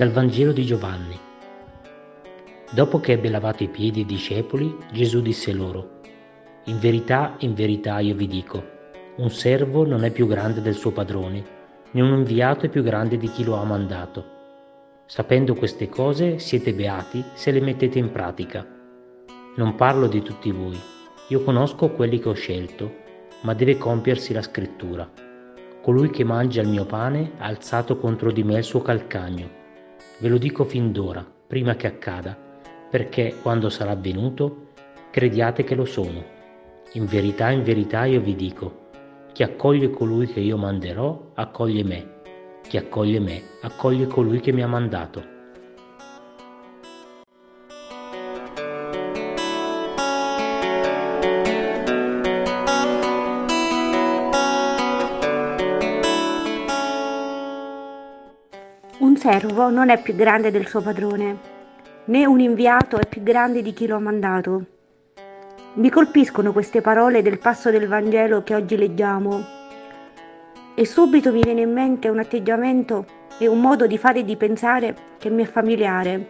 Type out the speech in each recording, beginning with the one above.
Dal Vangelo di Giovanni. Dopo che ebbe lavato i piedi ai discepoli, Gesù disse loro, In verità, in verità io vi dico, un servo non è più grande del suo padrone, né un inviato è più grande di chi lo ha mandato. Sapendo queste cose siete beati se le mettete in pratica. Non parlo di tutti voi, io conosco quelli che ho scelto, ma deve compiersi la scrittura. Colui che mangia il mio pane ha alzato contro di me il suo calcagno. Ve lo dico fin d'ora, prima che accada, perché quando sarà avvenuto, crediate che lo sono. In verità, in verità io vi dico, chi accoglie colui che io manderò, accoglie me. Chi accoglie me, accoglie colui che mi ha mandato. Servo non è più grande del suo padrone, né un inviato è più grande di chi lo ha mandato. Mi colpiscono queste parole del passo del Vangelo che oggi leggiamo e subito mi viene in mente un atteggiamento e un modo di fare e di pensare che mi è familiare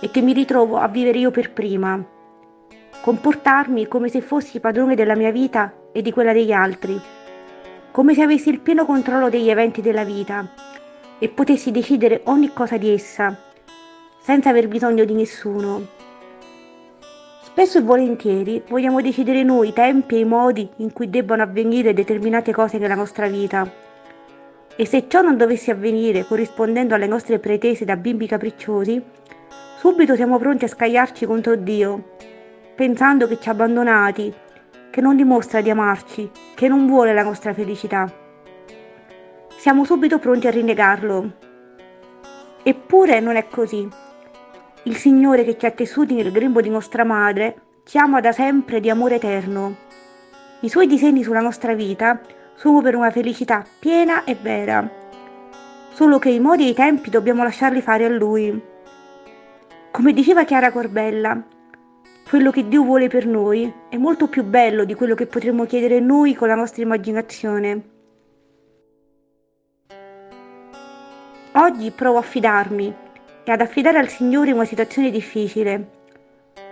e che mi ritrovo a vivere io per prima. Comportarmi come se fossi padrone della mia vita e di quella degli altri, come se avessi il pieno controllo degli eventi della vita e potessi decidere ogni cosa di essa, senza aver bisogno di nessuno. Spesso e volentieri vogliamo decidere noi i tempi e i modi in cui debbano avvenire determinate cose nella nostra vita. E se ciò non dovesse avvenire corrispondendo alle nostre pretese da bimbi capricciosi, subito siamo pronti a scagliarci contro Dio, pensando che ci ha abbandonati, che non dimostra di amarci, che non vuole la nostra felicità siamo subito pronti a rinnegarlo. Eppure non è così. Il Signore che ci ha tessuti nel grembo di nostra madre ci ama da sempre di amore eterno. I suoi disegni sulla nostra vita sono per una felicità piena e vera. Solo che i modi e i tempi dobbiamo lasciarli fare a Lui. Come diceva Chiara Corbella, quello che Dio vuole per noi è molto più bello di quello che potremmo chiedere noi con la nostra immaginazione. Oggi provo a fidarmi e ad affidare al Signore una situazione difficile,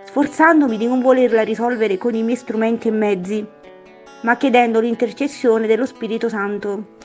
sforzandomi di non volerla risolvere con i miei strumenti e mezzi, ma chiedendo l'intercessione dello Spirito Santo.